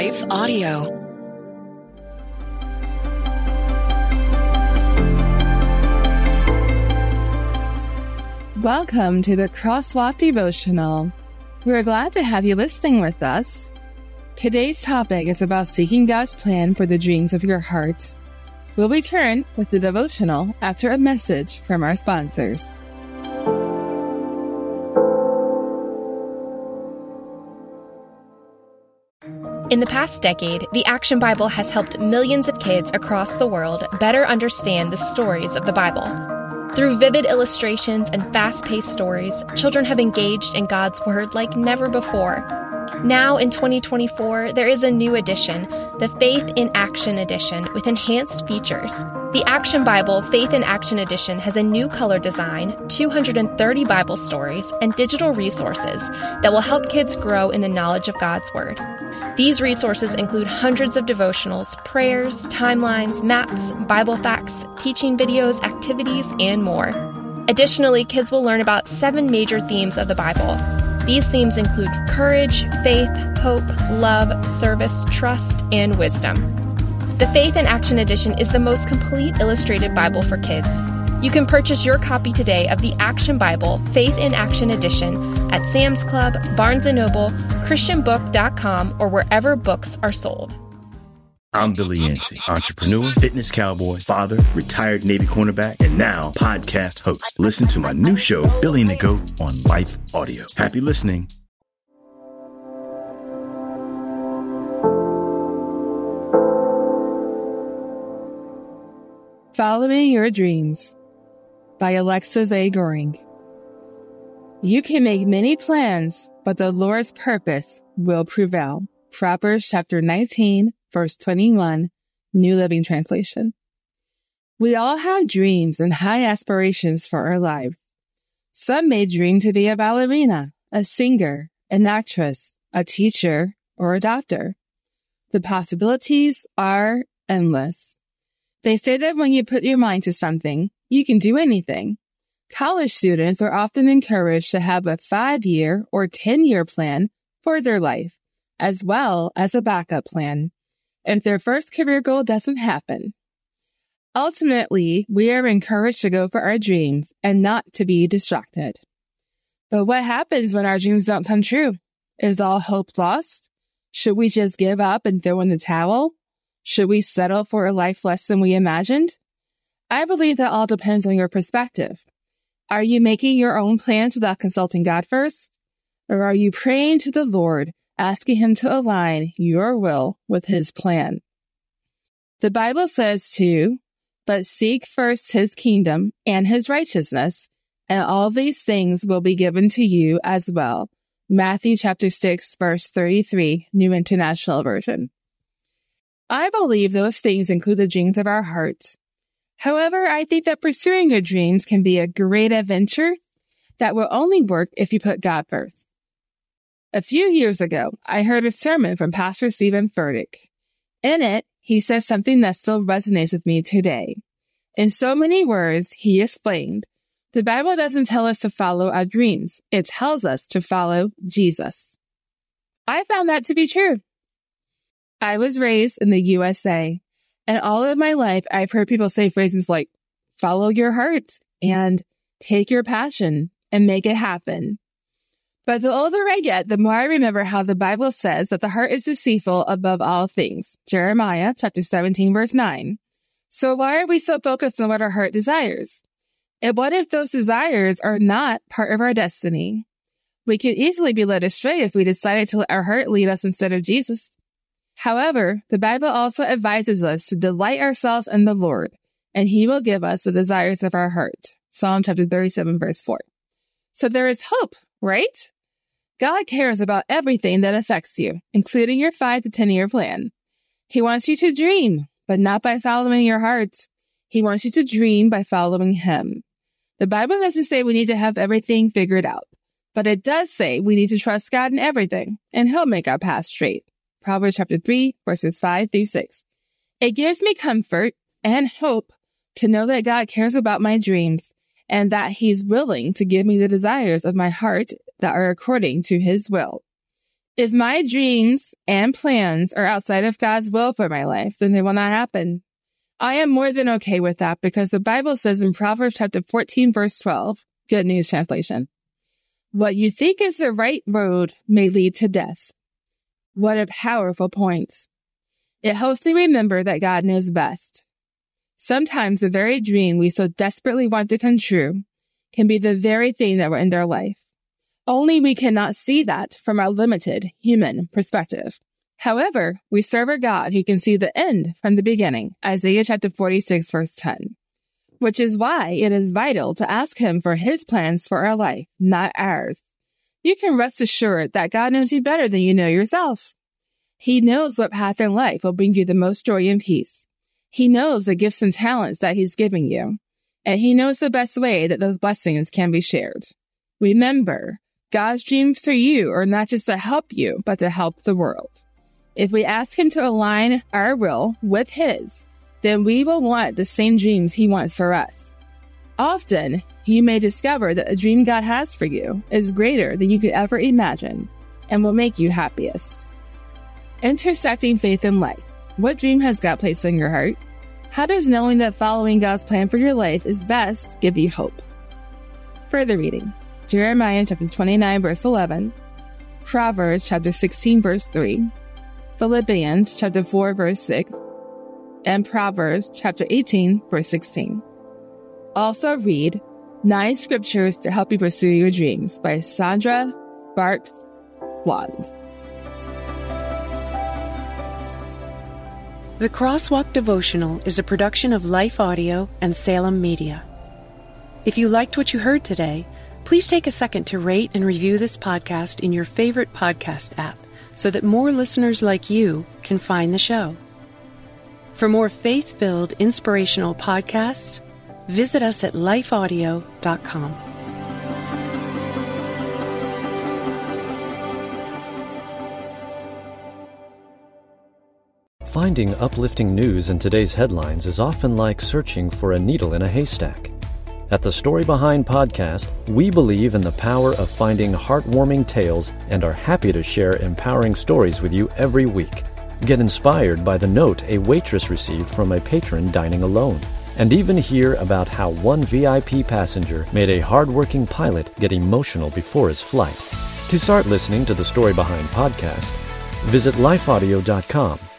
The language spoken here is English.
Life Audio. Welcome to the Crosswalk Devotional. We're glad to have you listening with us. Today's topic is about seeking God's plan for the dreams of your heart. We'll return with the devotional after a message from our sponsors. In the past decade, the Action Bible has helped millions of kids across the world better understand the stories of the Bible. Through vivid illustrations and fast paced stories, children have engaged in God's Word like never before. Now in 2024, there is a new edition, the Faith in Action Edition, with enhanced features. The Action Bible Faith in Action Edition has a new color design, 230 Bible stories, and digital resources that will help kids grow in the knowledge of God's Word. These resources include hundreds of devotionals, prayers, timelines, maps, Bible facts, teaching videos, activities, and more. Additionally, kids will learn about seven major themes of the Bible these themes include courage, faith, hope, love, service, trust, and wisdom. The Faith in Action Edition is the most complete illustrated Bible for kids. You can purchase your copy today of the Action Bible Faith in Action Edition at Sam's Club, Barnes & Noble, christianbook.com, or wherever books are sold. I'm Billy Yancey, entrepreneur, fitness cowboy, father, retired Navy cornerback, and now podcast host. Listen to my new show, Billy and the Goat, on Life Audio. Happy listening. Following Your Dreams by Alexis A. Goring. You can make many plans, but the Lord's purpose will prevail. Proverbs chapter 19, verse 21, New Living Translation. We all have dreams and high aspirations for our lives. Some may dream to be a ballerina, a singer, an actress, a teacher, or a doctor. The possibilities are endless. They say that when you put your mind to something, you can do anything. College students are often encouraged to have a five year or 10 year plan for their life, as well as a backup plan if their first career goal doesn't happen. Ultimately, we are encouraged to go for our dreams and not to be distracted. But what happens when our dreams don't come true? Is all hope lost? Should we just give up and throw in the towel? Should we settle for a life less than we imagined? I believe that all depends on your perspective. Are you making your own plans without consulting God first? Or are you praying to the Lord asking Him to align your will with His plan. The Bible says to, but seek first His kingdom and His righteousness, and all these things will be given to you as well. Matthew chapter 6, verse 33, New International Version. I believe those things include the dreams of our hearts. However, I think that pursuing your dreams can be a great adventure that will only work if you put God first. A few years ago, I heard a sermon from Pastor Steven Furtick. In it, he says something that still resonates with me today. In so many words, he explained, the Bible doesn't tell us to follow our dreams. It tells us to follow Jesus. I found that to be true. I was raised in the USA and all of my life I've heard people say phrases like follow your heart and take your passion and make it happen. But the older I get, the more I remember how the Bible says that the heart is deceitful above all things. Jeremiah chapter 17 verse 9. So why are we so focused on what our heart desires? And what if those desires are not part of our destiny? We could easily be led astray if we decided to let our heart lead us instead of Jesus. However, the Bible also advises us to delight ourselves in the Lord, and he will give us the desires of our heart. Psalm chapter 37 verse 4. So there is hope, right? God cares about everything that affects you, including your five to 10 year plan. He wants you to dream, but not by following your heart. He wants you to dream by following him. The Bible doesn't say we need to have everything figured out, but it does say we need to trust God in everything and he'll make our path straight. Proverbs chapter 3 verses 5 through 6. It gives me comfort and hope to know that God cares about my dreams and that he's willing to give me the desires of my heart that are according to his will. If my dreams and plans are outside of God's will for my life, then they will not happen. I am more than okay with that because the Bible says in Proverbs chapter 14, verse 12, Good News Translation, what you think is the right road may lead to death. What a powerful point. It helps me remember that God knows best. Sometimes the very dream we so desperately want to come true can be the very thing that will end our life. Only we cannot see that from our limited human perspective. However, we serve a God who can see the end from the beginning, Isaiah chapter 46 verse 10, which is why it is vital to ask him for his plans for our life, not ours. You can rest assured that God knows you better than you know yourself. He knows what path in life will bring you the most joy and peace. He knows the gifts and talents that he's giving you, and he knows the best way that those blessings can be shared. Remember, God's dreams for you are not just to help you, but to help the world. If we ask Him to align our will with His, then we will want the same dreams He wants for us. Often, you may discover that a dream God has for you is greater than you could ever imagine and will make you happiest. Intersecting faith and life. What dream has God placed in your heart? How does knowing that following God's plan for your life is best give you hope? Further reading Jeremiah chapter 29, verse 11, Proverbs chapter 16, verse 3, Philippians chapter 4 verse 6, and Proverbs chapter 18 verse 16. Also read Nine Scriptures to Help You Pursue Your Dreams by Sandra Sparks Blonde. The Crosswalk Devotional is a production of Life Audio and Salem Media. If you liked what you heard today, please take a second to rate and review this podcast in your favorite podcast app so that more listeners like you can find the show. For more faith filled, inspirational podcasts, visit us at lifeaudio.com. Finding uplifting news in today's headlines is often like searching for a needle in a haystack. At the Story Behind podcast, we believe in the power of finding heartwarming tales and are happy to share empowering stories with you every week. Get inspired by the note a waitress received from a patron dining alone, and even hear about how one VIP passenger made a hardworking pilot get emotional before his flight. To start listening to the Story Behind podcast, visit lifeaudio.com